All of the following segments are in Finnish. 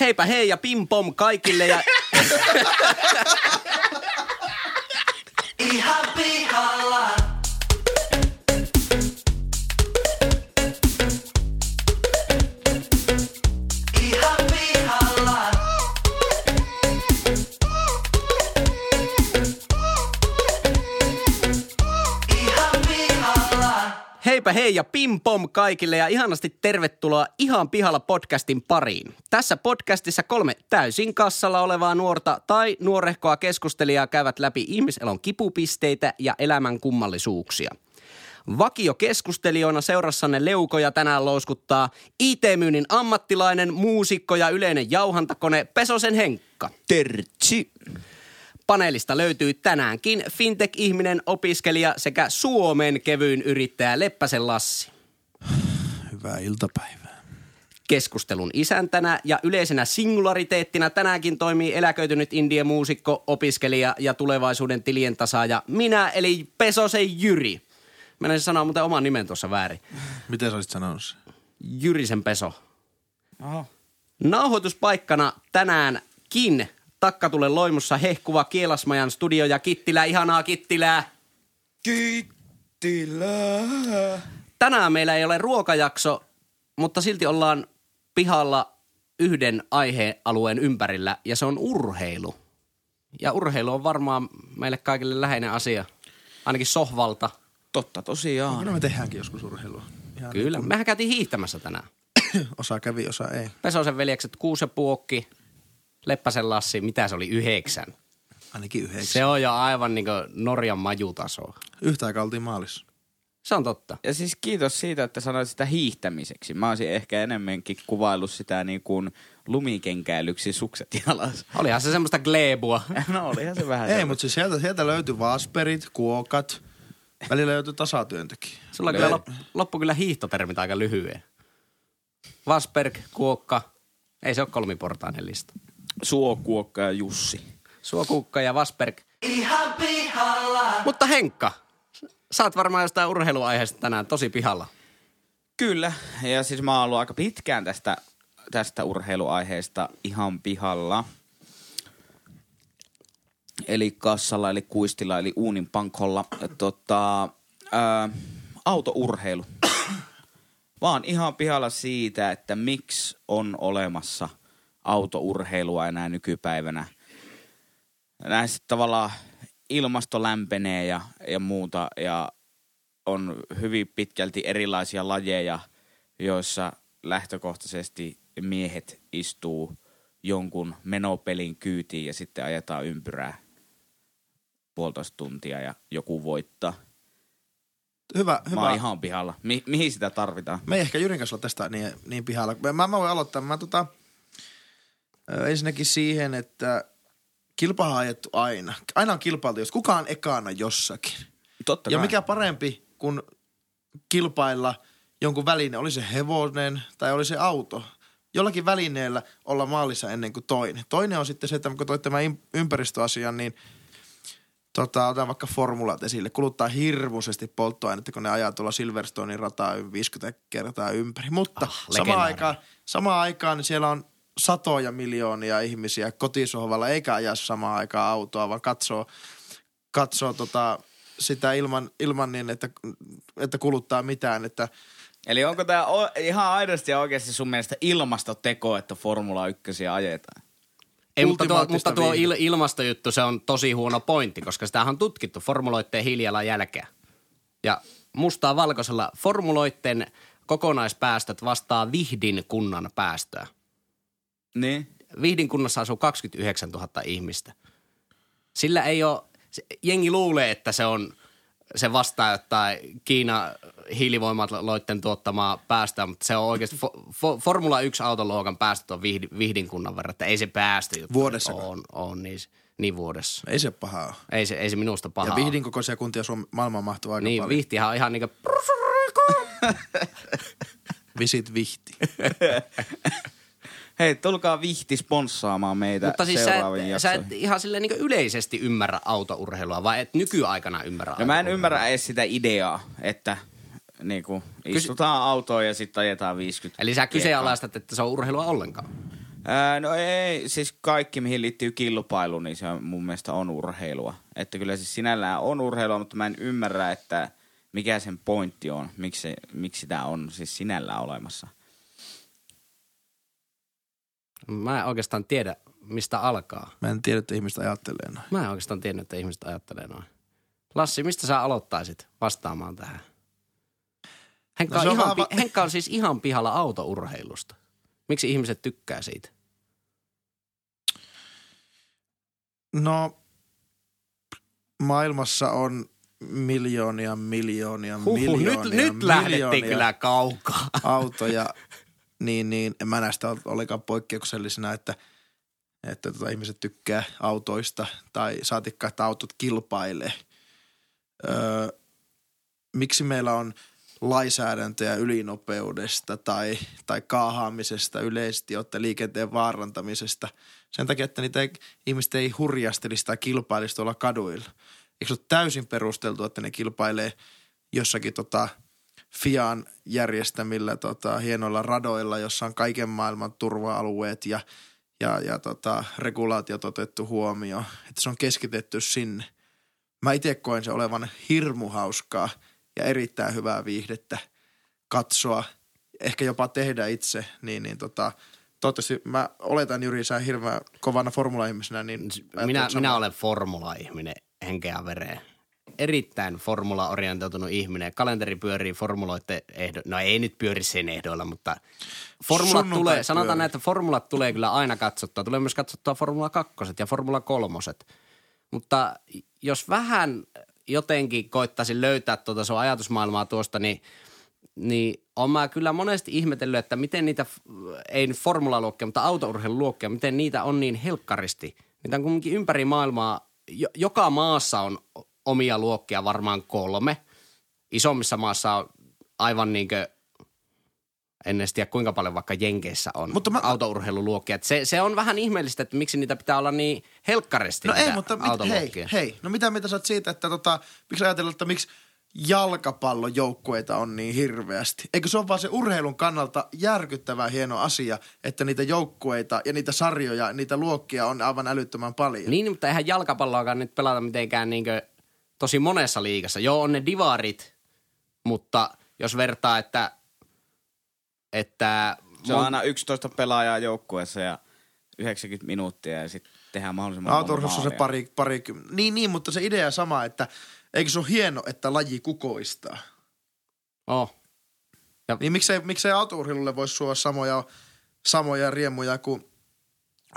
Heipä hei ja pim pom kaikille ja... Ihan pihalla. Heipä hei ja pim pom kaikille ja ihanasti tervetuloa Ihan pihalla podcastin pariin. Tässä podcastissa kolme täysin kassalla olevaa nuorta tai nuorehkoa keskustelijaa käyvät läpi ihmiselon kipupisteitä ja elämän kummallisuuksia. Vakio keskustelijoina seurassanne leukoja tänään louskuttaa IT-myynnin ammattilainen, muusikko ja yleinen jauhantakone Pesosen Henkka. Tertsi. Paneelista löytyy tänäänkin fintech-ihminen, opiskelija sekä Suomen kevyin yrittäjä Leppäsen Lassi. Hyvää iltapäivää. Keskustelun isäntänä ja yleisenä singulariteettina tänäänkin toimii eläköitynyt indie-muusikko, opiskelija ja tulevaisuuden tilien tasaaja minä eli Pesosen Jyri. Mä en sanoa muuten oman nimen tuossa väärin. Miten sä olisit sanonut sen? Jyrisen Peso. Nauhoituspaikkana tänäänkin Takkatulen loimussa hehkuva Kielasmajan studio ja Kittilä, ihanaa Kittilää. Kittilä. Tänään meillä ei ole ruokajakso, mutta silti ollaan pihalla yhden aihealueen ympärillä ja se on urheilu. Ja urheilu on varmaan meille kaikille läheinen asia, ainakin sohvalta. Totta tosiaan. No me tehdäänkin joskus urheilua. Ihan Kyllä, mehän käytiin hiihtämässä tänään. niin Osa kävi, osa ei. Pesosen veljekset Kuuse Puokki, Leppäsen Lassi, mitä se oli, yhdeksän. Ainakin yhdeksän. Se on jo aivan niin Norjan majutasoa. Yhtä aikaa oltiin maalissa. Se on totta. Ja siis kiitos siitä, että sanoit sitä hiihtämiseksi. Mä olisin ehkä enemmänkin kuvaillut sitä niin kuin lumikenkäilyksi sukset jalas. Olihan se semmoista glebua. No olihan se vähän Ei, sellaista. mutta siis sieltä, sieltä löytyi vasperit, kuokat. Välillä löytyi tasatyöntekijä. Sulla kyllä lop, loppu kyllä hiihtotermit aika lyhyen. Vasberg, Kuokka, ei se ole kolmiportainen lista. Suokuokka ja Jussi. Suokukka ja Vasberg. Ihan pihalla. Mutta Henkka, sä oot varmaan jostain urheiluaiheesta tänään tosi pihalla. Kyllä, ja siis mä oon ollut aika pitkään tästä, tästä urheiluaiheesta ihan pihalla. Eli kassalla, eli kuistilla, eli uunin pankholla. Tota, ää, autourheilu. Vaan ihan pihalla siitä, että miksi on olemassa autourheilua enää nykypäivänä. Näissä tavallaan ilmasto lämpenee ja, ja muuta, ja on hyvin pitkälti erilaisia lajeja, joissa lähtökohtaisesti miehet istuu jonkun menopelin kyytiin ja sitten ajetaan ympyrää puolitoista tuntia ja joku voittaa. Hyvä, Mä hyvä. oon ihan pihalla. Mi- mihin sitä tarvitaan? Me ei ehkä Jyrin kanssa olla tästä niin, niin pihalla. Mä, mä voin aloittaa. Mä tota, ensinnäkin siihen, että kilpahan on ajettu aina. Aina on kilpailtu, jos kukaan ekana jossakin. Totta Ja kai. mikä parempi kuin kilpailla jonkun väline, oli se hevonen tai oli se auto. Jollakin välineellä olla maalissa ennen kuin toinen. Toinen on sitten se, että kun toit tämän ympäristöasian, niin tota, otan vaikka formulat esille. Kuluttaa hirmuisesti polttoainetta, kun ne ajaa tuolla Silverstonein rataa 50 kertaa ympäri. Mutta Ah, samaan aikaan, samaan aikaan niin siellä on satoja miljoonia ihmisiä kotisohvalla, eikä aja samaan aikaan autoa, vaan katsoo, katsoo tota, sitä ilman, ilman niin, että, että kuluttaa mitään. Että Eli onko tämä ihan aidosti ja oikeasti sun mielestä ilmastoteko, että Formula 1 ajetaan? Ei, mutta tuo, mutta tuo il, ilmastojuttu, se on tosi huono pointti, koska sitä on tutkittu formuloitteen hiilijalanjälkeä. Ja mustaa valkoisella formuloitten kokonaispäästöt vastaa Vihdin kunnan päästöä. Niin. Vihdin kunnassa asuu 29 000 ihmistä. Sillä ei ole, se- jengi luulee, että se on, se vastaa jotain Kiina hiilivoimaloitten tuottamaa päästöä, mutta se on oikeasti, fo, fo, Formula 1 autoluokan päästöt on Vihdin, Vihdin kunnan verran, että ei se päästö Vuodessako? on, on niin, niin vuodessa. ei se pahaa ole. Ei se, ei se minusta paha Ja. Vihdin kokoisia kuntia Suomen maailmaan mahtuu aika Niin, paljon. Vihtihan on ihan niin kuin, Visit Vihti. Hei, tulkaa Vihti sponssaamaan meitä mutta siis sä et, sä et ihan silleen niin yleisesti ymmärrä autourheilua, vai et nykyaikana ymmärrä No mä en ymmärrä edes sitä ideaa, että niinku, istutaan autoon ja sitten ajetaan 50. Eli sä kyseenalaistat, että se on urheilua ollenkaan. Ää, no ei, siis kaikki mihin liittyy kilpailu, niin se on, mun mielestä on urheilua. Että kyllä siis sinällään on urheilua, mutta mä en ymmärrä, että mikä sen pointti on, miksi, miksi tämä on siis sinällään olemassa. Mä en oikeastaan tiedä, mistä alkaa. Mä en tiedä, että ihmiset ajattelee noin. Mä en oikeastaan tiennyt, että ihmiset ajattelee noin. Lassi, mistä sä aloittaisit vastaamaan tähän? Henkka, No on, ihan, va- Henkka on siis ihan pihalla autourheilusta. Miksi ihmiset tykkää siitä? No, maailmassa on miljoonia, miljoonia, Huhhuh, miljoonia, nyt, nyt lähdettiin miljoonia kyllä kaukaa. autoja, niin, niin en mä näistä ole ollenkaan poikkeuksellisena, että, että tota, ihmiset tykkää autoista tai saatikka, että autot kilpailee. Öö, miksi meillä on lainsäädäntöjä ylinopeudesta tai, tai kaahaamisesta yleisesti, jotta liikenteen vaarantamisesta. Sen takia, että niitä ei, ihmiset ei hurjastelisi tai kilpailisi tuolla kaduilla. Eikö se ole täysin perusteltu, että ne kilpailee jossakin tota Fian järjestämillä tota, hienoilla radoilla, jossa on kaiken maailman turva-alueet ja, ja, ja tota, regulaatiot otettu huomioon. Että se on keskitetty sinne. Mä itse koen se olevan hirmu hauskaa ja erittäin hyvää viihdettä katsoa, ehkä jopa tehdä itse, niin, niin tota, toivottavasti mä oletan Jyri, sä hirveän kovana formula-ihmisenä, niin Minä, minä olen formula-ihminen henkeä vereen. Erittäin formula-orientoitunut ihminen. Kalenteri pyörii formuloiden ehdo. No ei nyt pyöri sen ehdoilla, mutta formulat Sunnuntait tulee, sanotaan pyörii. näin, että formulat tulee kyllä aina katsottua. Tulee myös katsottua Formula 2 ja Formula 3. Mutta jos vähän jotenkin koittaisin löytää tuota sun ajatusmaailmaa tuosta, niin, niin on mä kyllä monesti ihmetellyt, että miten niitä, ei nyt formulaluokkia, mutta autourheiluluokkia, miten niitä on niin helkkaristi. Niitä on kuitenkin ympäri maailmaa, jo, joka maassa on omia luokkia varmaan kolme. Isommissa maassa on aivan niin kuin, en edes tiedä kuinka paljon vaikka Jenkeissä on Mutta mä- autourheiluluokkia. Et se, se on vähän ihmeellistä, että miksi niitä pitää olla niin helkkaristi No ei, mutta mit, hei, hei, no mitä mitä sä oot siitä, että tota, miksi ajatellaan, että miksi jalkapallojoukkueita on niin hirveästi? Eikö se ole vaan se urheilun kannalta järkyttävän hieno asia, että niitä joukkueita ja niitä sarjoja, niitä luokkia on aivan älyttömän paljon? Niin, mutta eihän jalkapalloakaan nyt pelata mitenkään niinkö tosi monessa liigassa. Joo, on ne divarit, mutta jos vertaa, että, että Se on mon- aina 11 pelaajaa joukkueessa ja 90 minuuttia ja sitten tehdään mahdollisimman Autourheilussa on se pari, pari Niin, niin, mutta se idea sama, että eikö se ole hieno, että laji kukoistaa? oh, Niin miksei, miksei autourheilulle voisi suoda samoja, samoja riemuja kuin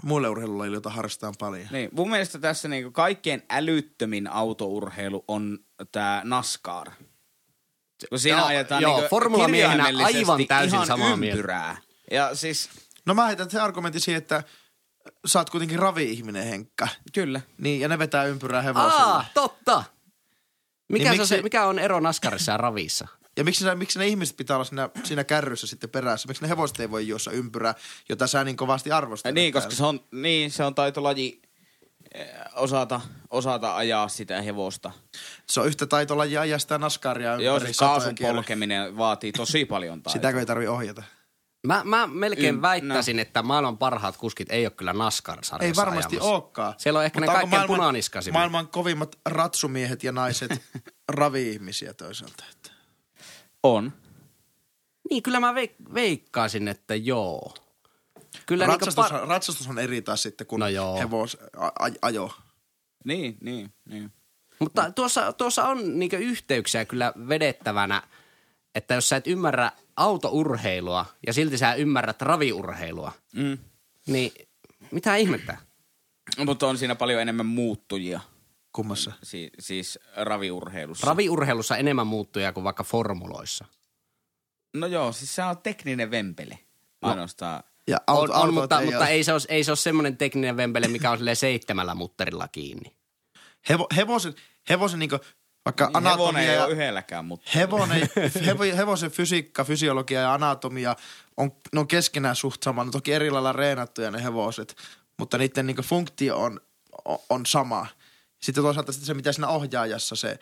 muille urheilulajille, joita harrastetaan paljon? Niin, mun mielestä tässä niinku kaikkein älyttömin autourheilu on tämä NASCAR. Kun siinä Joo, ajetaan joo, niinku kirjaimellisesti aivan täysin ihan samaa mieltä. ympyrää. Ja siis, No mä heitän se argumentti siihen, että sä oot kuitenkin ravi-ihminen, Henkka. kyllä. Niin, ja ne vetää ympyrää hevosella. Aa, totta. Mikä, Niin se on miksi- se, mikä on ero Naskarissa ja Ravissa? Ja miksi, sä, miksi ne ihmiset pitää olla siinä, siinä kärryssä sitten perässä? Miksi ne hevoset ei voi juossa ympyrää, jota sä niin kovasti arvostelet? Niin, koska täällä? se on, niin, se on taitolaji eh, osata, osata ajaa sitä hevosta. se on yhtä taitolajia ajaa sitä naskaria ympäri Joo, siis kaasun polkeminen vaatii tosi paljon taitoa. Sitäkö ei tarvi ohjata? Mä, mä melkein Ym- väittäisin, että maailman parhaat kuskit ei ole kyllä NASCAR-sarjassa Ei varmasti ajamassa. olekaan. Siellä on ehkä ne Mutta onko kaikkein maailman, punaniskaisimmat. Maailman kovimmat ratsumiehet ja naiset ravi-ihmisiä toisaalta. On. Niin, kyllä mä veik- veikkaisin, että joo. Kyllä Ratsastus, niinku par- ratsastus on eri taas sitten kuin No joo. hevos a, a, ajo. Niin, niin, niin. Mutta tuossa, tuossa on niinku yhteyksiä kyllä vedettävänä, että jos sä et ymmärrä autourheilua ja silti sä ymmärrät raviurheilua, Mm. niin mitä ihmettä? Mutta on siinä paljon enemmän muuttujia, Kummassa? si- siis raviurheilussa. Raviurheilussa enemmän muuttuja kuin vaikka formuloissa. no joo, siis se on tekninen vempele. Ainoastaan. Ja On, auto, on autot mutta, ei mutta ole. ei, se ole, ei se ole semmoinen tekninen vempele, mikä on seitsemällä mutterilla kiinni. Hevo, hevosen, hevosen niinku, vaikka Niin, hevonen anatomia ei ja, ole yhdelläkään, mutta... hevonen, hevo, hevosen fysiikka, fysiologia ja anatomia on, ne on keskenään suht sama. Ne on toki eri lailla reenattuja ne hevoset, mutta niiden niinku funktio on, on, on sama. Sitten toisaalta sitten se, mitä siinä ohjaajassa se,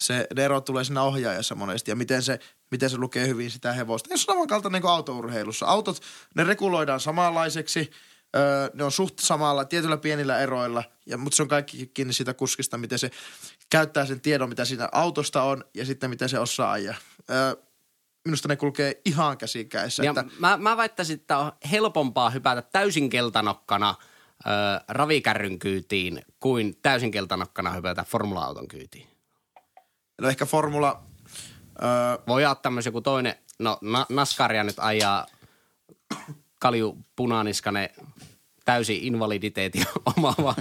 se ne erot tulee siinä ohjaajassa monesti ja miten se, miten se lukee hyvin sitä hevosta. Ja se on samankaltainen niin kuin autourheilussa. Autot, ne reguloidaan samanlaiseksi, Öö, ne on suht samalla, tietyillä pienillä eroilla, ja, mutta se on kaikki kiinni siitä kuskista, miten se käyttää sen tiedon, mitä siinä autosta on, ja sitten miten se osaa ajaa. Öö, minusta ne kulkee ihan käsikäissä. Ja että, mä, mä väittäisin, että on helpompaa hypätä täysin keltanokkana ö, ravikärryn kyytiin kuin täysin keltanokkana hypätä formula-auton kyytiin. no ehkä Formula, öö, Voi ottaa myös joku toinen, no na, Naskaria nyt ajaa Kalju Punaniskanen täysin invaliditeetin omaava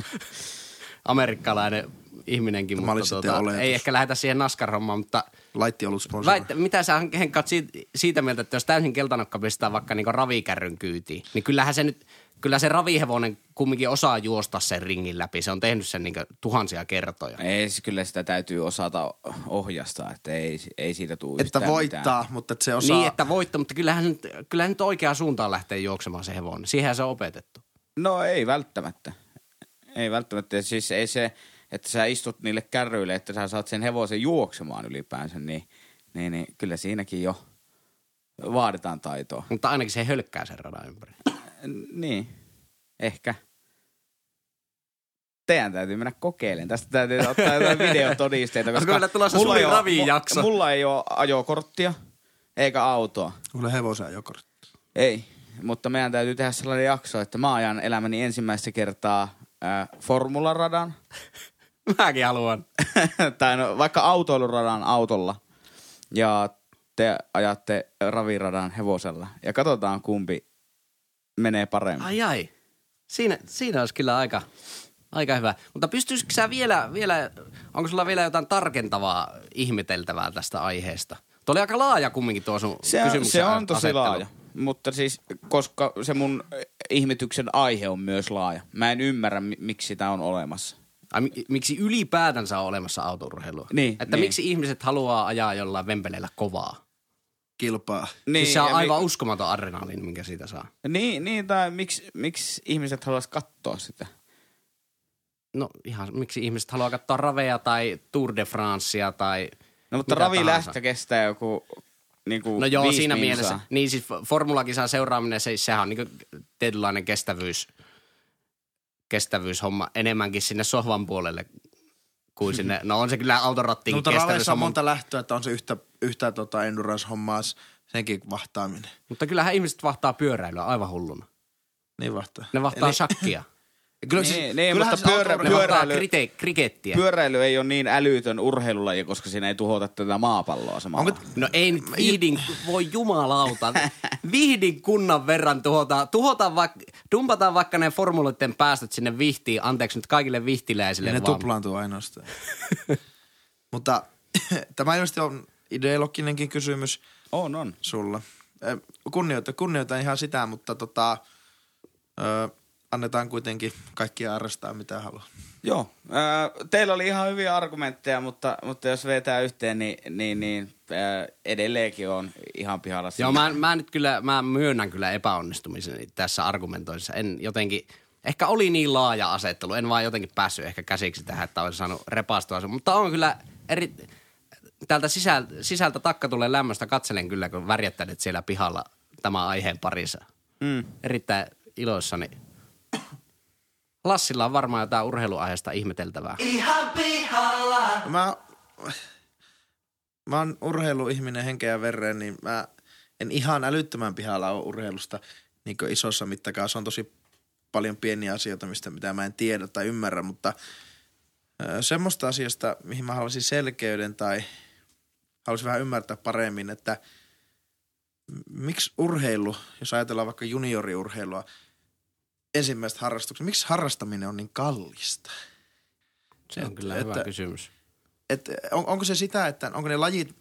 amerikkalainen ihminenkin, Tämä oli mutta tuota, oletus. ei ehkä lähdetä siihen Naskar-hommaan, mutta laitti ollut sponsori. väittä, mitä sä Henkka siitä, siitä mieltä, että jos täysin keltanokka pistää vaikka niinku ravikärryn kyytiin, niin kyllähän se nyt, kyllä se ravihevonen kumminkin osaa juosta sen ringin läpi. Se on tehnyt sen niinku tuhansia kertoja. Ei, se kyllä sitä täytyy osata ohjastaa, että ei, ei siitä tule Että voittaa, mitään. mutta että se osaa... Niin, että voitto, mutta kyllähän nyt, kyllähän nyt oikeaan suuntaan lähtee juoksemaan se hevonen. Siihen se on opetettu. No ei välttämättä. Ei välttämättä. Siis ei se, että sä istut niille kärryille, että sä saat sen hevosen juoksemaan ylipäänsä, niin, niin, niin kyllä siinäkin jo vaaditaan taitoa. Mutta ainakin se hölkkää sen radan ympäri. Niin, ehkä. Teidän täytyy mennä kokeilemaan. Tästä täytyy ottaa jotain videotodisteita. Onko koska meillä tulossa mulla ei mu- Mulla ei ole ajokorttia eikä autoa. Mulla hevosen ajokortti. Ei, mutta meidän täytyy tehdä sellainen jakso, että mä ajan elämäni ensimmäistä kertaa äh, formularadan. Mäkin haluan. tai no, vaikka autoiluradan autolla. Ja te ajatte raviradan hevosella. Ja katsotaan kumpi menee paremmin. Ai ai. Siinä, siinä olisi kyllä aika, aika hyvä. Mutta pystyisikö sä vielä, vielä, onko sulla vielä jotain tarkentavaa ihmeteltävää tästä aiheesta? Tuo oli aika laaja kumminkin tuo sun Se on, se on tosi asettelu. laaja. Mutta siis, koska se mun ihmetyksen aihe on myös laaja. Mä en ymmärrä, mi- miksi sitä on olemassa. Ai, mi- miksi ylipäätänsä on olemassa autourheilua? Niin, Että niin. miksi ihmiset haluaa ajaa jollain vempeleillä kovaa? Kilpaa. Niin, siis se on aivan mi- uskomaton adrenaliini, minkä siitä saa. Niin, niin tai miksi, miksi ihmiset haluaisi katsoa sitä? No ihan, miksi ihmiset haluaa katsoa Raveja tai Tour de Francea tai No mutta ravi lähtö kestää joku niinku No joo, viisi siinä minsaa. mielessä. Niin siis formulakisan seuraaminen, se, sehän on niin tietynlainen kestävyys, kestävyyshomma enemmänkin sinne sohvan puolelle kuin sinne. No on se kyllä autorattiin No, mutta raveissa on monta lähtöä, että on se yhtä, yhtä tota endurance-hommaa, senkin vahtaaminen. Mutta kyllähän ihmiset vahtaa pyöräilyä aivan hulluna. Niin vahtaa. Ne vahtaa Eli- shakkia. Kyllä, Niin, siis, niin, kyllähän mutta siis pyörä- Pyöräily- krite, krikettiä. Pyöräily ei ole niin älytön urheilulaji, koska siinä ei tuhota tätä maapalloa samalla. Onko, No ei nyt vihdin, voi jumalauta. Vihdin kunnan verran tuhota, tuhota vaikka, dumpataan vaikka ne formuloiden päästöt sinne vihtiin, anteeksi nyt kaikille vihtiläisille ne vaan. tuplaantuu ainoastaan. Mutta tämä ilmeisesti on ideologinenkin kysymys On, on. sulla. Kunnioita, kunnioitan ihan sitä, mutta tota, ö, annetaan kuitenkin kaikkia arrastaa mitä haluaa. Joo. Teillä oli ihan hyviä argumentteja, mutta, mutta jos vetää yhteen, niin, niin, niin edelleenkin on ihan pihalla. Joo, siinä. mä, mä nyt kyllä, mä myönnän kyllä epäonnistumiseni tässä argumentoinnissa. En jotenkin, ehkä oli niin laaja asettelu, en vaan jotenkin päässyt ehkä käsiksi tähän, että olisi saanut repastua sen. Mutta on kyllä eri, täältä sisältä, sisältä takka tulee lämmöstä, katselen kyllä, kun värjättäneet siellä pihalla tämän aiheen parissa. Mm. Erittäin iloissani. Lassilla on varmaan jotain urheiluaiheesta ihmeteltävää. Ihan pihalla. Mä, mä oon urheiluihminen henkeä ja vereen, niin mä en ihan älyttömän pihalla ole urheilusta niin isossa mittakaavassa. On tosi paljon pieniä asioita, mistä mitä mä en tiedä tai ymmärrä, mutta semmoista asiasta, mihin mä haluaisin selkeyden tai haluaisin vähän ymmärtää paremmin, että miksi urheilu, jos ajatellaan vaikka junioriurheilua, ensimmäistä harrastuksesta, miksi harrastaminen on niin kallista? Se on Et- kyllä hyvä että- kysymys. Et on, onko se sitä, että onko ne lajit,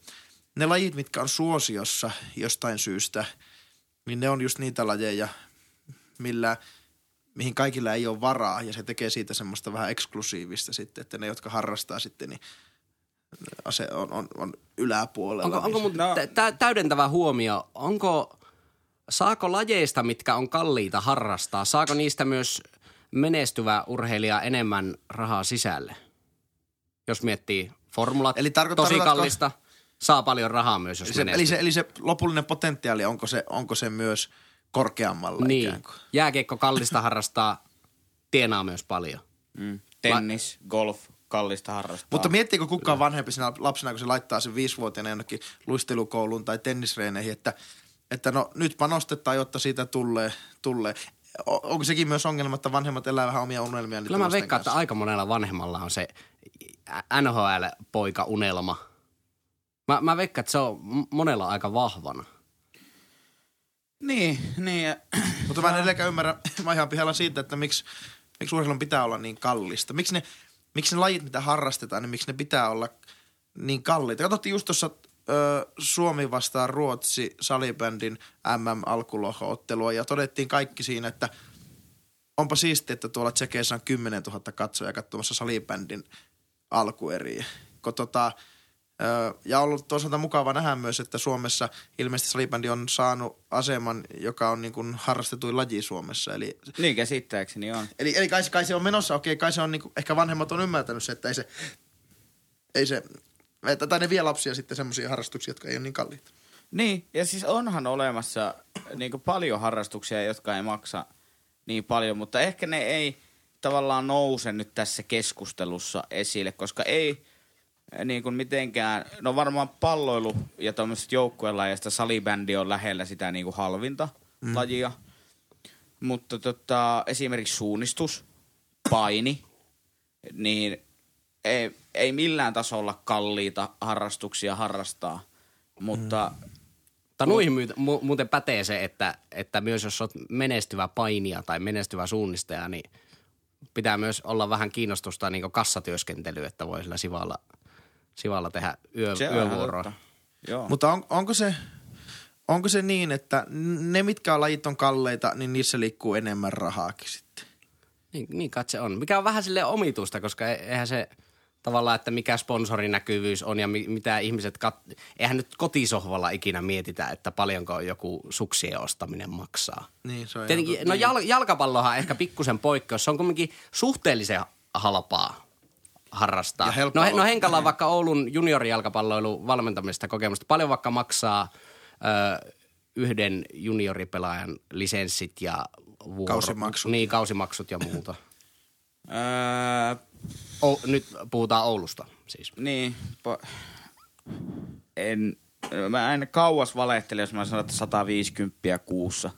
ne lajit, mitkä on suosiossa jostain syystä, niin ne on just niitä lajeja, millä, mihin kaikilla ei ole varaa ja se tekee siitä semmoista vähän eksklusiivista sitten, että ne, jotka harrastaa sitten, niin se on, on, on yläpuolella. Onko, onko mun No. tä- tä- täydentävä huomio, onko, saako lajeista, mitkä on kalliita harrastaa, saako niistä myös menestyvä urheilija enemmän rahaa sisälle? Jos miettii formulat, Eli tarkoittaa- tosi kallista, saa paljon rahaa myös, jos Eli se, menestyy. eli, se, eli se lopullinen potentiaali, onko se, onko se myös korkeammalla Niin. ikään kuin. Jääkiekko kallista harrastaa, tienaa myös paljon. Mm. Tennis, golf, kallista harrastaa. Mutta miettiikö kukaan vanhempi sinä lapsena, kun se laittaa sen viisivuotiaana jonnekin luistelukouluun tai tennisreeneihin, että, että no nyt panostetaan, jotta siitä tulee. tulee. Onko sekin myös ongelma, että vanhemmat elää vähän omia unelmia? Kyllä mä veikkaan, että aika monella vanhemmalla on se NHL-poika-unelma. Mä, mä veikkaan, että se on monella aika vahvana. Niin, niin. Mutta mä en edelleenkään ymmärrä, mä ihan pihalla siitä, että miksi, miksi urheilun pitää olla niin kallista. Miksi ne, miksi ne lajit, mitä harrastetaan, niin miksi ne pitää olla niin kalliita. Katsottiin just tuossa ö, Suomi vastaan Ruotsi salibändin MM-alkuloho-ottelua ja todettiin kaikki siinä, että onpa siistiä, että tuolla Tsekeissä on 10 000 katsojaa katsomassa salibändin alkueriä. Kun tota, ja on ollut toisaalta mukava nähdä myös, että Suomessa ilmeisesti salibändi on saanut aseman, joka on niin kuin harrastetuin laji Suomessa. Eli, niin käsittääkseni on. eli, eli kai, se- kai se on menossa, okei, kai se on niin kuin, ehkä vanhemmat on ymmärtänyt se, että ei se, ei se että, tai ne vie lapsia sitten semmoisia harrastuksia, jotka ei ole niin kalliita. Niin, ja siis onhan olemassa niin paljon harrastuksia, jotka ei maksa niin paljon, mutta ehkä ne ei tavallaan nouse nyt tässä keskustelussa esille, koska ei niin kuin mitenkään, no varmaan palloilu ja tuommoiset joukkuelajista salibändi on lähellä sitä niin kuin halvinta mm. lajia, mutta tota, esimerkiksi suunnistus, paini, niin ei, ei millään tasolla kalliita harrastuksia harrastaa, mutta mm. Mutta nuihin myy- mu- muuten pätee se, että, että myös jos olet menestyvä painija tai menestyvä suunnistaja, niin pitää myös olla vähän kiinnostusta niin kassatyöskentelyä, että voi sillä sivalla, sivalla tehdä yö, se yövuoroa. Joo. Mutta on, onko, se, onko se niin, että ne, mitkä on lajit on kalleita, niin niissä liikkuu enemmän rahaakin sitten? Niin, niin kai se on. Mikä on vähän sille omituista, koska e- eihän se tavallaan, että mikä sponsorinäkyvyys on ja mi- mitä ihmiset, kat- eihän nyt kotisohvalla ikinä mietitä, että paljonko joku suksien ostaminen maksaa. Niin, se on Tietenkin, ihan no jal- jalkapallohan ehkä pikkusen poikkeus. Se on kuitenkin suhteellisen halpaa harrastaa. No, he- no. Henkalla on vaikka Oulun juniorijalkapalloilu valmentamista kokemusta. Paljon vaikka maksaa ö, yhden junioripelaajan lisenssit ja vuoro. Kausimaksut. Niin, kausimaksut ja muuta. Öö, O, nyt puhutaan Oulusta siis. niin, po- en, mä en kauas valehtele, jos mä sanon, että 150 kuussa.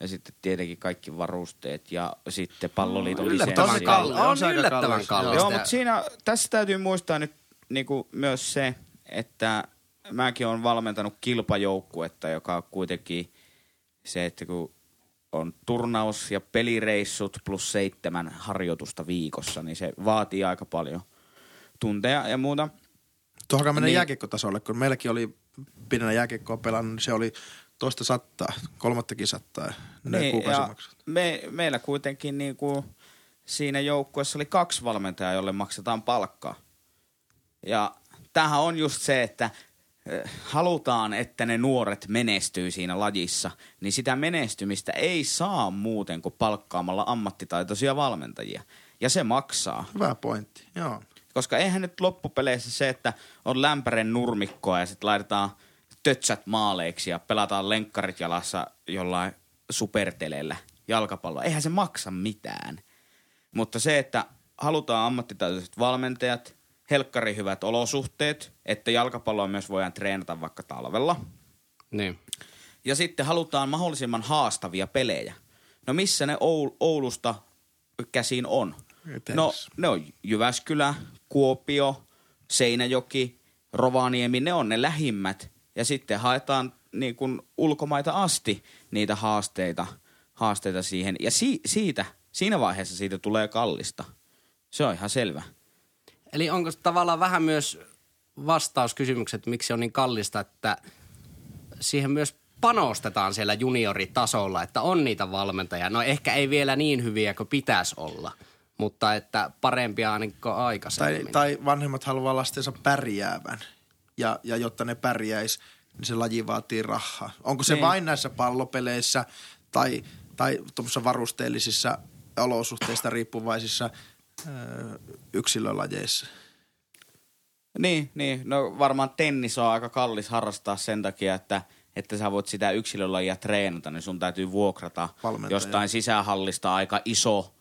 Ja sitten tietenkin kaikki varusteet ja sitten palloliiton Yllättävän lisenssi. kalli- kallista. on On yllättävän kallis, kallista. Joo, mutta siinä, tässä täytyy muistaa nyt niinku myös se, että mäkin olen valmentanut kilpajoukkuetta, joka on kuitenkin se, että kun on turnaus ja pelireissut plus seitsemän harjoitusta viikossa, niin se vaatii aika paljon tunteja ja muuta. Tuohon menee Niin. niin. jääkiekkotasolle, kun meilläkin oli pienenä jääkiekkoa pelannut, niin se oli toista sattaa, kolmattakin sattaa, ne niin, ja kuukausimaksut. me, meillä kuitenkin niinku siinä joukkueessa oli kaksi valmentajaa, jolle maksetaan palkkaa. Ja tämähän on just se, että halutaan, että ne nuoret menestyy siinä lajissa, niin sitä menestymistä ei saa muuten kuin palkkaamalla ammattitaitoisia valmentajia. Ja se maksaa. Hyvä pointti, joo. Koska eihän nyt loppupeleissä se, että on lämpären nurmikkoa ja sitten laitetaan tötsät maaleiksi ja pelataan lenkkarit jalassa jollain supertelellä jalkapalloa. Eihän se maksa mitään. Mutta se, että halutaan ammattitaitoiset valmentajat, helkkari hyvät olosuhteet, että jalkapalloa myös voidaan treenata vaikka talvella. Niin. Ja sitten halutaan mahdollisimman haastavia pelejä. No missä ne Oul- Oulusta käsiin on? Etelässä. No ne on Jyväskylä, Kuopio, Seinäjoki, Rovaniemi, ne on ne lähimmät. Ja sitten haetaan niin kuin ulkomaita asti niitä haasteita, haasteita siihen. Ja si- siitä, siinä vaiheessa siitä tulee kallista. Se on ihan selvä. Eli onko tavallaan vähän myös vastauskysymykset, miksi on niin kallista, että siihen myös panostetaan siellä junioritasolla, että on niitä valmentajia. No ehkä ei vielä niin hyviä kuin pitäisi olla, mutta että parempia ainakin kuin Tai, aikaisemmin. tai vanhemmat haluaa lastensa pärjäävän. Ja, ja jotta ne pärjäis, niin se laji vaatii rahaa. Onko se Niin. vain näissä pallopeleissä tai, tai tuommoisissa varusteellisissa olosuhteista riippuvaisissa yksilölajeissa? Niin, niin. No varmaan tennis on aika kallis harrastaa sen takia, että että sä voit sitä yksilölajia treenata, niin sun täytyy vuokrata Valmentaja. jostain sisähallista aika iso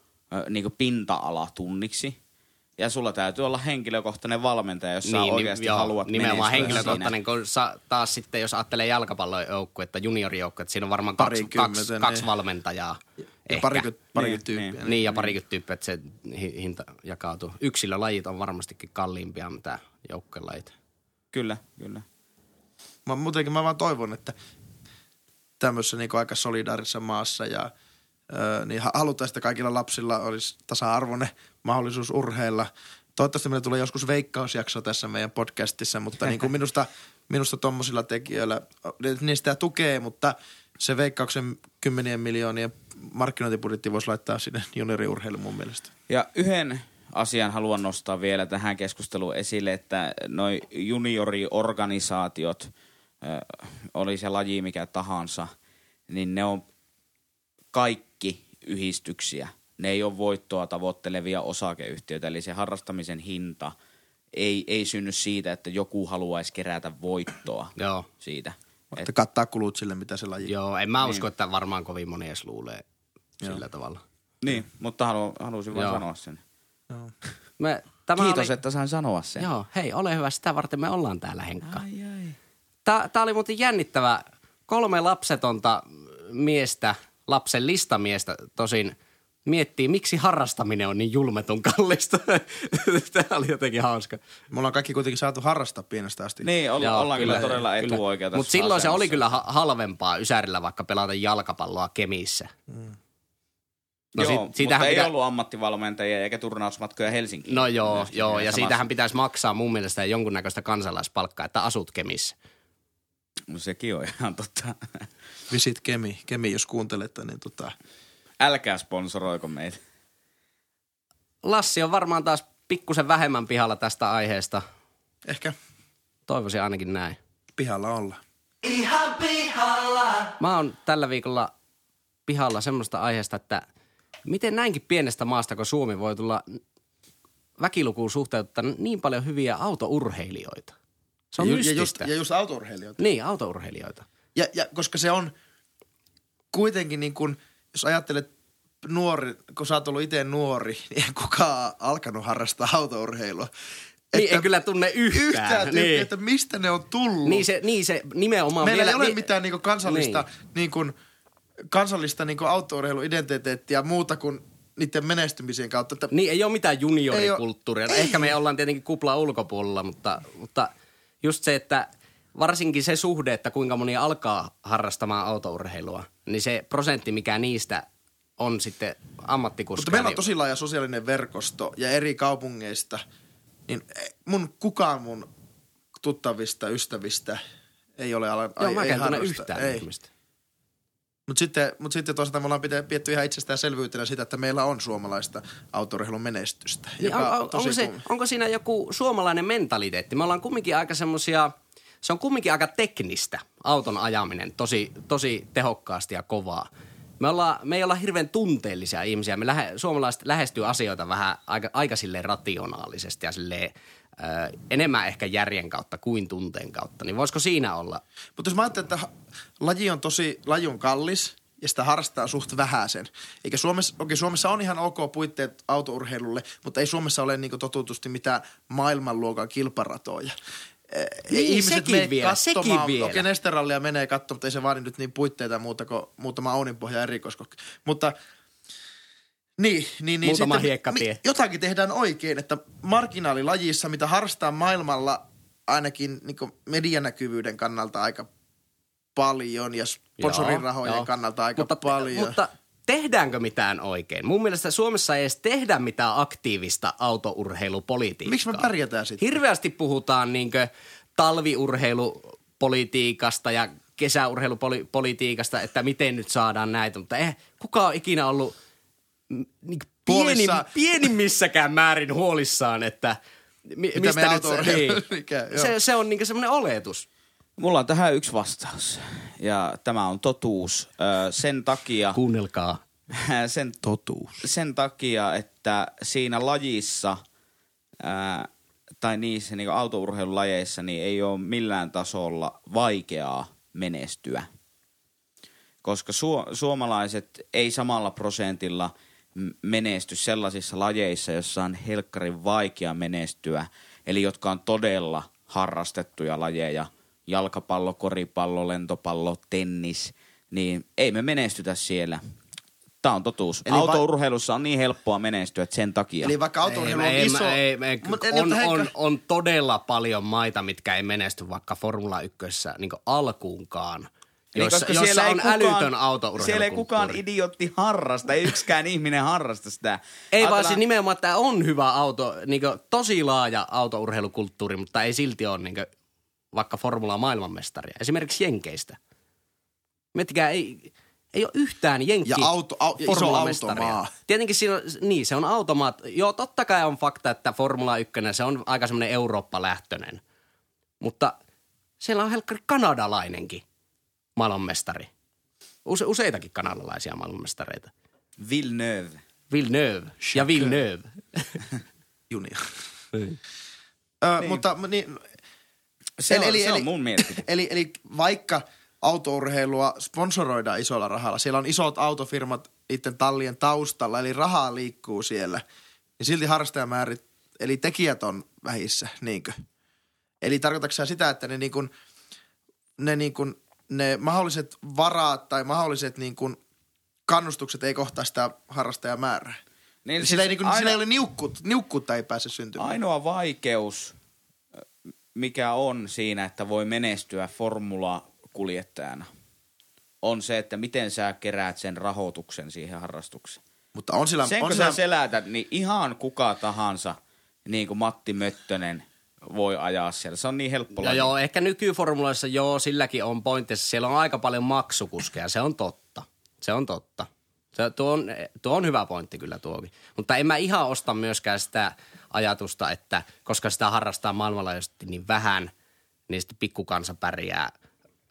niin pinta-ala tunniksi. Ja sulla täytyy olla henkilökohtainen valmentaja, jos sä oikeasti joo, haluat Nimenomaan henkilökohtainen, kun sa, taas sitten jos ajattelee jalkapallojoukkuetta, juniorijoukkuetta, siinä on varmaan kaksi, kaksi, niin. kaksi valmentajaa. Ehkä. parikymmentä, parikymmentä Niin, tyyppiä. niin. Niin, ja parikymmentä tyyppiä, että se hi- hinta jakautuu. Yksilölajit on varmastikin kalliimpia mitä joukkuelajit. Kyllä, kyllä. Mä, muutenkin mä vaan toivon, että tämmöisessä niin aika solidaarisessa maassa ja ö, niin ha- halutaan, että kaikilla lapsilla olisi tasa-arvoinen mahdollisuus urheilla. Toivottavasti meille tulee joskus veikkausjakso tässä meidän podcastissa, mutta niin kuin minusta, minusta tommosilla tekijöillä, niin sitä tukee, mutta se veikkauksen kymmenien miljoonien markkinointibudjetti voisi laittaa sinne junioriurheiluun mun mielestä. Ja yhden asian haluan nostaa vielä tähän keskusteluun esille, että noi junioriorganisaatiot, ö, oli se laji mikä tahansa, niin ne on kaikki yhdistyksiä. Ne ei ole voittoa tavoittelevia osakeyhtiöitä, eli se harrastamisen hinta ei, ei synny siitä, että joku haluaisi kerätä voittoa Joo. siitä. Että kattaa kulut sille, mitä se laji Joo, en mä Niin. usko, että varmaan kovin moni edes luulee sillä tavalla. Niin, mutta halu, halusin vain Joo. sanoa sen. Me, tämä Kiitos, oli, että sain sanoa sen. Joo, hei, ole hyvä, sitä varten me ollaan täällä, Henkka. Ai, ai. Tämä, tämä oli muuten jännittävä. Kolme lapsetonta miestä, lapsen listamiestä tosin miettii, miksi harrastaminen on niin julmetun kallista. Tämä oli jotenkin hauska. Me ollaan kaikki kuitenkin saatu harrastaa pienestä asti. Niin, olla, Joo, ollaan kyllä, todella etuoikea Mutta silloin se oli kyllä ha- halvempaa Ysärillä vaikka pelata jalkapalloa Kemissä. No No Joo, sit- mutta ei pitä- ollut ammattivalmentajia eikä turnausmatkoja Helsinkiin. No joo, Myöskin joo ja samassa. siitähän pitäisi maksaa mun mielestä jonkunnäköistä kansalaispalkkaa, että asut Kemissä. No sekin on ihan totta. Visit Kemi, Kemi jos kuuntelette, niin tota, Älkää sponsoroiko meitä. Lassi on varmaan taas pikkusen vähemmän pihalla tästä aiheesta. ehkä Toivoisin ainakin näin. pihalla olla. Ihan pihalla. Mä oon tällä viikolla pihalla semmoista aiheesta, että miten näinkin pienestä maasta kuin Suomi voi tulla väkilukuun suhteuttaa niin paljon hyviä autourheilijoita. Se on ja, ja, just, ja just autourheilijoita. Niin, autourheilijoita. Ja, ja koska se on kuitenkin niin kuin, jos ajattelet nuori, kun sä oot ollut itse nuori, niin ei kukaan alkanut harrastaa autourheilua. Niin, en kyllä tunne yhtään. Yhtään tyyppiä, niin. että mistä ne on tullut. Niin se, niin se nimenomaan Meillä vielä... ei ole ni- mitään niinku kansallista, niin. niinku, kansallista niinku autourheiluidentiteettiä muuta kuin niiden menestymisien kautta. Että Niin, ei ole mitään juniorikulttuuria. Ei oo- Ehkä me ollaan tietenkin kupla ulkopuolella, mutta, mutta just se, että varsinkin se suhde, että kuinka moni alkaa harrastamaan autourheilua, niin se prosentti, mikä niistä on sitten ammattikuskeja. Mutta meillä on niin- tosi laaja sosiaalinen verkosto ja eri kaupungeista, niin mun, kukaan mun tuttavista, ystävistä ei ole ala, Joo, ei, mä ei harrasta. yhtään ei. ihmistä. Mutta sitten, mut sitten toisaalta me ollaan pidetty ihan itsestäänselvyytenä sitä, että meillä on suomalaista autourheilun menestystä. Niin on, on, onko, se, onko siinä joku suomalainen mentaliteetti? Me ollaan kumminkin aika semmosia, se on kumminkin aika teknistä auton ajaminen, tosi, tosi tehokkaasti ja kovaa. Me, ollaan, me ei olla hirveän tunteellisia ihmisiä. Me lähe, suomalaiset lähestyy asioita vähän aika, aika silleen rationaalisesti ja silleen, ö, enemmän ehkä järjen kautta kuin tunteen kautta. Niin voisiko siinä olla? Mutta jos mä ajattelen, että laji on tosi, laji on kallis ja sitä harrastaa suht vähäisen. Eikä Suomessa, okei Suomessa on ihan ok puitteet autourheilulle, mutta ei Suomessa ole niin totutusti mitään maailmanluokan kilparatoja. Ei Niin, sekin mene vielä, katsomaan- sekin vielä. Okei, Nesterallia menee katsomaan, mutta ei se vaadi nyt niin puitteita muuta kuin muutama Ouninpohja erikoiskokki. Mutta niin, niin, niin Muutama sitten mi- jotakin tehdään oikein, että marginaalilajissa, mitä harrastaa maailmalla ainakin niin medianäkyvyyden kannalta aika paljon ja sponsorin rahojen Joo, kannalta aika mutta, paljon. Mutta tehdäänkö mitään oikein? Mun mielestä Suomessa ei edes tehdä mitään aktiivista autourheilupolitiikkaa. Miksi me pärjätään sitten? Hirveästi puhutaan niinkö talviurheilupolitiikasta ja kesäurheilupolitiikasta, että miten nyt saadaan näitä, mutta eh, kuka on ikinä ollut niin pieni, pienimmissäkään määrin huolissaan, että mi, Mitä mistä nyt niin, mikä, se, se on niin semmoinen oletus. Mulla on tähän yksi vastaus. Ja tämä on totuus. Ö, sen takia, Kuunnelkaa. sen, Totuus. sen takia, että siinä lajissa ää, tai niissä niin autourheilulajeissa niin ei ole millään tasolla vaikeaa menestyä. Koska su- suomalaiset ei samalla prosentilla menesty sellaisissa lajeissa, joissa on helkkarin vaikea menestyä, eli jotka on todella harrastettuja lajeja, jalkapallo, koripallo, lentopallo, tennis, niin ei me menestytä siellä. Tämä on totuus. Eli va- Autourheilussa on niin helppoa menestyä, että sen takia. Eli vaikka autourheilu on iso... Ei, ei, ei, Mut on, Heikka- on, on todella paljon maita, mitkä ei menesty vaikka Formula 1 niin alkuunkaan. Niin, Jossa, koska jossa siellä ei on kukaan, älytön autourheilukulttuuri. Siellä ei kukaan idiotti harrasta, ei yksikään ihminen harrasta sitä. Ei vaan Ajatellaan- siis nimenomaan, että on hyvä auto, niin tosi laaja autourheilukulttuuri, mutta ei silti ole niin vaikka Formula maailmanmestaria. Esimerkiksi Jenkeistä. Miettikää, ei, ei ole yhtään Jenkki Ja auto- au- automaa. Tietenkin siinä on, niin, se on automaat. Joo, totta kai on fakta, että Formula 1, se on aika semmoinen Eurooppa-lähtöinen. Mutta siellä on helkkari kanadalainenkin maailmanmestari. Use, useitakin kanadalaisia maailmanmestareita. Villeneuve. Villeneuve ja Villeneuve. Junia. Niin. Ö, Mutta niin, Se, on, se on mun mielipide. Eli, eli vaikka autourheilua sponsoroidaan isolla rahalla, siellä on isot autofirmat niiden tallien taustalla, eli rahaa liikkuu siellä, niin silti harrastajamäärit, eli tekijät on vähissä, niinkö? Eli tarkoitatko sitä, että ne, niin kuin, ne, niin kuin, ne mahdolliset varat tai mahdolliset niin kuin kannustukset ei kohtaa sitä harrastajamäärää? Niin sillä, siis ei, niin kuin, aina- sillä ei ole niukkuutta, niukkuutta ei pääse syntymään. Ainoa vaikeus, mikä on siinä, että voi menestyä formulakuljettajana, on se, että miten sä keräät sen rahoituksen siihen harrastukseen. Mutta on sillä, Sen on kun sillä sä selätät, niin ihan kuka tahansa, niin kuin Matti Möttönen, voi ajaa siellä. Se on niin helppo Ja joo, ehkä nykyformuloissa joo, silläkin on pointissa. Siellä on aika paljon maksukuskeja, se on totta. Se on totta. Se, tuo, on, tuo on hyvä pointti kyllä tuokin. Mutta en mä ihan osta myöskään sitä ajatusta, että koska sitä harrastaa maailmanlaajuisesti niin vähän, niin sitten pikkukansa pärjää.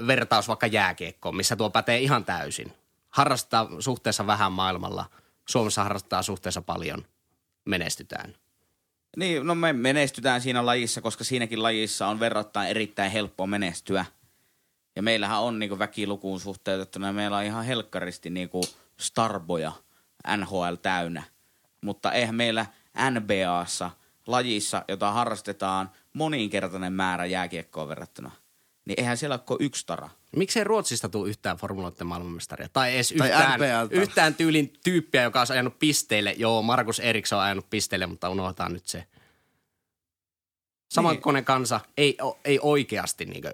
Vertaus vaikka jääkiekkoon, missä tuo pätee ihan täysin. Harrastaa suhteessa vähän maailmalla. Suomessa harrastaa suhteessa paljon. Menestytään. Niin, no me menestytään siinä lajissa, koska siinäkin lajissa on verrattain erittäin helppo menestyä. Ja meillähän on niin väkilukuun suhteutettuna, meillä on ihan helkkaristi niin starboja NHL täynnä. Mutta eihän meillä NBAssa, lajissa, jota harrastetaan moninkertainen määrä jääkiekkoon verrattuna, niin eihän siellä ole yksi tara. Miksei Ruotsista tule yhtään formuloiden maailmanmestaria? Tai edes Tai yhtään, yhtään tyylin tyyppiä, joka olisi ajanut pisteille. Joo, Markus Eriksson on ajanut pisteille, mutta unohtaa nyt se. Samankoinen kansa ei, ei oikeasti niin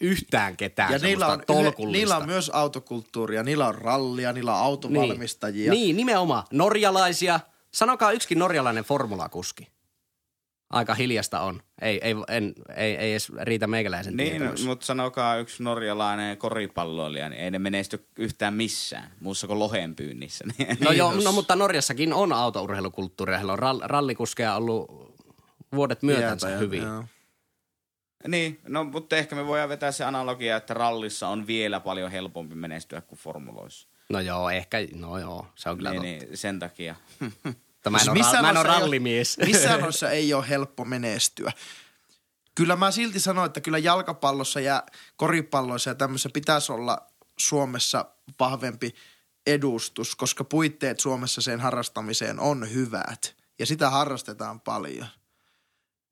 yhtään ketään Ja niillä on, tolkullista. niillä on myös autokulttuuria, niillä on rallia, niillä on autovalmistajia. Niin. niin, nimenomaan. Norjalaisia. Sanokaa yksikin norjalainen formulakuski. Aika hiljasta on. Ei, ei, en, ei, ei edes riitä meikäläisen Niin, tietämys. mutta sanokaa yksi norjalainen koripalloilija, niin ei ne menesty yhtään missään, muussa kuin lohenpyynnissä. Niin. No joo, Miinus. no mutta Norjassakin on autourheilukulttuuria. Heillä on rall- rallikuskeja ollut vuodet myötänsä Iältä, hyvin. joo. Niin, no mutta ehkä me voidaan vetää se analogia, että rallissa on vielä paljon helpompi menestyä kuin formuloissa. No joo, ehkä, no joo, se on kyllä Niin, totta. niin, sen takia. Mutta Mä en, ole, missään mä en ole ei rallimies. ole- Missään noissa ei ole helppo menestyä. Kyllä mä silti sanon, että kyllä jalkapallossa ja koripalloissa ja tämmöisessä pitäisi olla Suomessa vahvempi edustus, koska puitteet Suomessa sen harrastamiseen on hyvät ja sitä harrastetaan paljon.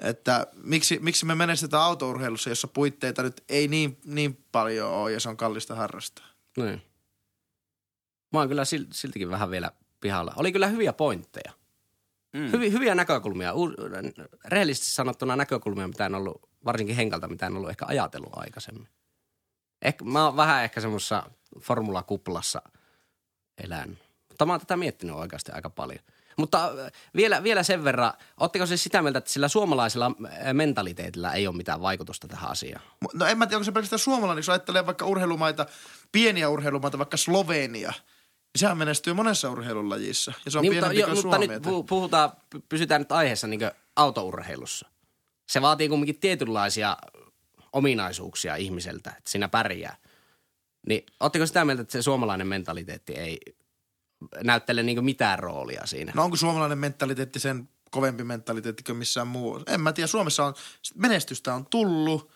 Että miksi, miksi me menestetään autourheilussa, jossa puitteita nyt ei niin, niin paljon ole ja se on kallista harrastaa. niin. Mä oon kyllä sil- siltikin vähän vielä pihalla. Oli kyllä hyviä pointteja. Mm. Hyvi, hyviä näkökulmia. U- rehellisesti sanottuna näkökulmia, mitä en ollut, varsinkin Henkalta, mitä en ollut ehkä ajatellut aikaisemmin. Ehkä, mä oon vähän ehkä semmoisessa formulakuplassa elän. Mutta mä oon tätä miettinyt oikeasti aika paljon. Mutta äh, vielä, vielä sen verran, ootteko siis sitä mieltä, että sillä suomalaisella äh, mentaliteetillä ei ole mitään vaikutusta tähän asiaan? No en mä tiedä, onko se pelkästään suomalainen, jos ajattelee vaikka urheilumaita, pieniä urheilumaita, vaikka Slovenia. niin Sehän menestyy monessa urheilulajissa. Ja se on niin, niin, mutta, pienempi jo, kuin mutta Suomi. nyt puhutaan, py- pysytään nyt aiheessa niin autourheilussa. Se vaatii kumminkin tietynlaisia ominaisuuksia ihmiseltä, että siinä pärjää. Niin ootteko sitä mieltä, että se suomalainen mentaliteetti ei näyttele niin mitään roolia siinä? No onko suomalainen mentaliteetti sen kovempi mentaliteetti kuin missään muu? En mä tiedä. Suomessa on, menestystä on tullut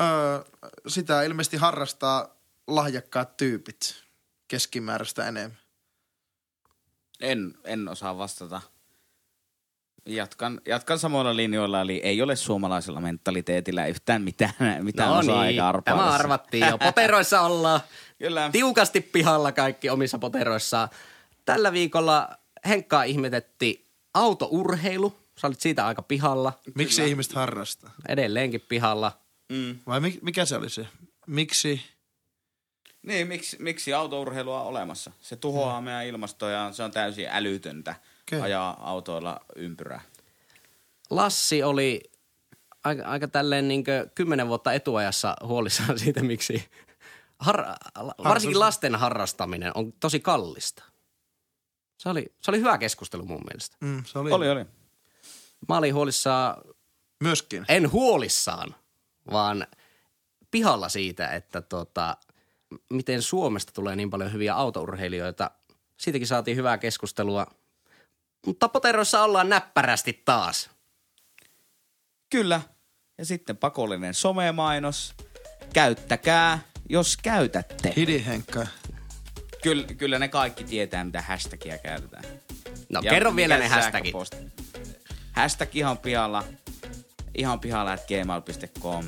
Öö, sitä ilmeisesti harrastaa lahjakkaat tyypit keskimääräistä enemmän. En, en osaa vastata. Jatkan, jatkan samoilla linjoilla, eli ei ole suomalaisella mentaliteetillä yhtään mitään, mitään No osaa niin, eikä arpaa. tämä arvattiin jo. Poteroissa ollaan. Kyllä. Tiukasti pihalla kaikki omissa poteroissaan. Tällä viikolla Henkkaa ihmetetti autourheilu. Sä olit siitä aika pihalla. Miksi ihmiset harrastaa? Edelleenkin pihalla. Mm. Vai mi- mikä se oli se? Miksi? Niin, miksi, miksi autourheilua on olemassa? Se tuhoaa meidän ilmastoa ja se on täysin älytöntä Okei. ajaa autoilla ympyrää. Lassi oli aika, aika tälleen niin kymmenen vuotta etuajassa huolissaan siitä, miksi har, varsinkin lasten harrastaminen on tosi kallista. Se oli, se oli hyvä keskustelu mun mielestä. Mm, se oli. Oli, oli. Mä olin huolissaan, Myöskin. en huolissaan, vaan pihalla siitä, että tota, miten Suomesta tulee niin paljon hyviä autourheilijoita. Siitäkin saatiin hyvää keskustelua. Mutta poteroissa ollaan näppärästi taas. Kyllä. Ja sitten pakollinen somemainos. Käyttäkää, jos käytätte. Hidi Henkka. Kyllä, kyllä ne kaikki tietää, mitä hashtagia käytetään. No Ja kerro vielä ne hashtagit. Hashtag ihan pihalla. Ihan pihalla at gmail.com.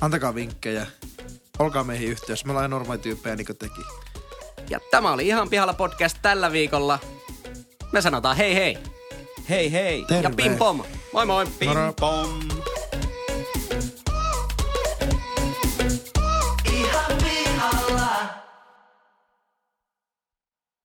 Antakaa vinkkejä. Olkaa meihin yhteydessä. Me ollaan ihan normaali tyyppejä niin kuin teki. Ja tämä oli Ihan pihalla podcast tällä viikolla. Me sanotaan hei hei Hei hei. Terve. ja pim pom. Moi moi. Pim Moro. pom.